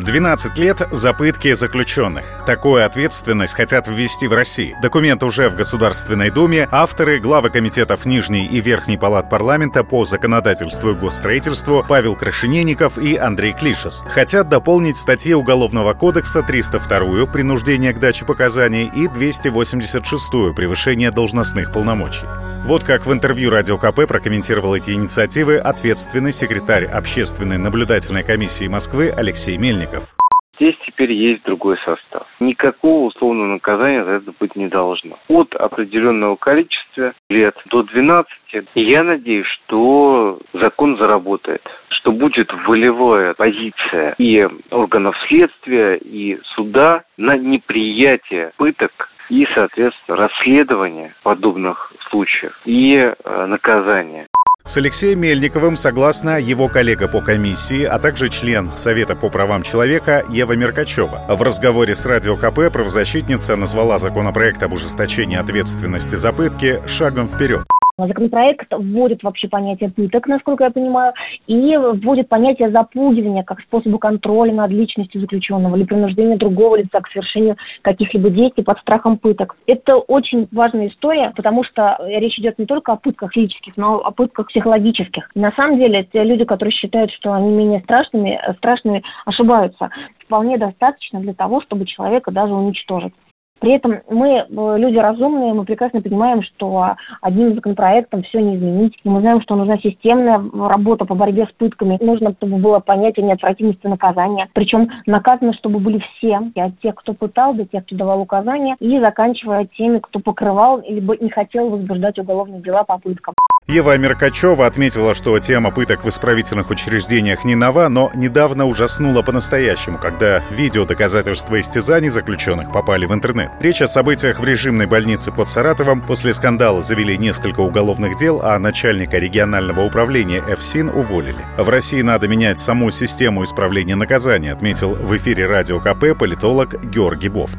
12 лет за пытки заключенных. Такую ответственность хотят ввести в России. Документ уже в Государственной Думе. Авторы, главы комитетов Нижней и Верхней палат парламента по законодательству и госстроительству Павел Крашенинников и Андрей Клишес. Хотят дополнить статьи Уголовного кодекса 302 «Принуждение к даче показаний» и 286 «Превышение должностных полномочий». Вот как в интервью Радио КП прокомментировал эти инициативы ответственный секретарь Общественной наблюдательной комиссии Москвы Алексей Мельников. Здесь теперь есть другой состав. Никакого условного наказания за это быть не должно. От определенного количества лет до 12. И я надеюсь, что закон заработает что будет волевая позиция и органов следствия, и суда на неприятие пыток и, соответственно, расследование подобных случаев и э, наказание. С Алексеем Мельниковым согласна его коллега по комиссии, а также член Совета по правам человека Ева Меркачева. В разговоре с Радио КП правозащитница назвала законопроект об ужесточении ответственности за пытки шагом вперед. Законопроект вводит вообще понятие пыток, насколько я понимаю, и вводит понятие запугивания как способа контроля над личностью заключенного или принуждения другого лица к совершению каких-либо действий под страхом пыток. Это очень важная история, потому что речь идет не только о пытках физических, но о пытках психологических. На самом деле, те люди, которые считают, что они менее страшными, страшными, ошибаются. Вполне достаточно для того, чтобы человека даже уничтожить. При этом мы э, люди разумные, мы прекрасно понимаем, что одним законопроектом все не изменить. И мы знаем, что нужна системная работа по борьбе с пытками. Нужно, чтобы было понятие неотвратимости наказания. Причем наказаны, чтобы были все. От тех, кто пытал, до тех, кто давал указания, и заканчивая теми, кто покрывал либо не хотел возбуждать уголовные дела по пыткам. Ева Меркачева отметила, что тема пыток в исправительных учреждениях не нова, но недавно ужаснула по-настоящему, когда видео доказательства истязаний заключенных попали в интернет. Речь о событиях в режимной больнице под Саратовом. После скандала завели несколько уголовных дел, а начальника регионального управления ФСИН уволили. В России надо менять саму систему исправления наказания, отметил в эфире радио КП политолог Георгий Бофт.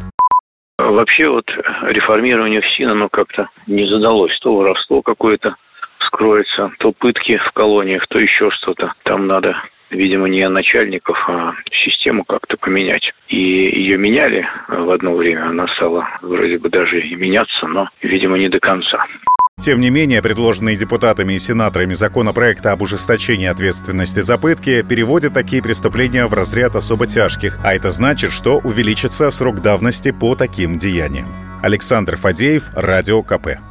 Вообще вот реформирование ФСИН, оно как-то не задалось. То воровство какое-то скроется, то пытки в колониях, то еще что-то. Там надо видимо, не начальников, а систему как-то поменять. И ее меняли в одно время, она стала вроде бы даже и меняться, но, видимо, не до конца. Тем не менее, предложенные депутатами и сенаторами законопроекта об ужесточении ответственности за пытки переводят такие преступления в разряд особо тяжких, а это значит, что увеличится срок давности по таким деяниям. Александр Фадеев, Радио КП.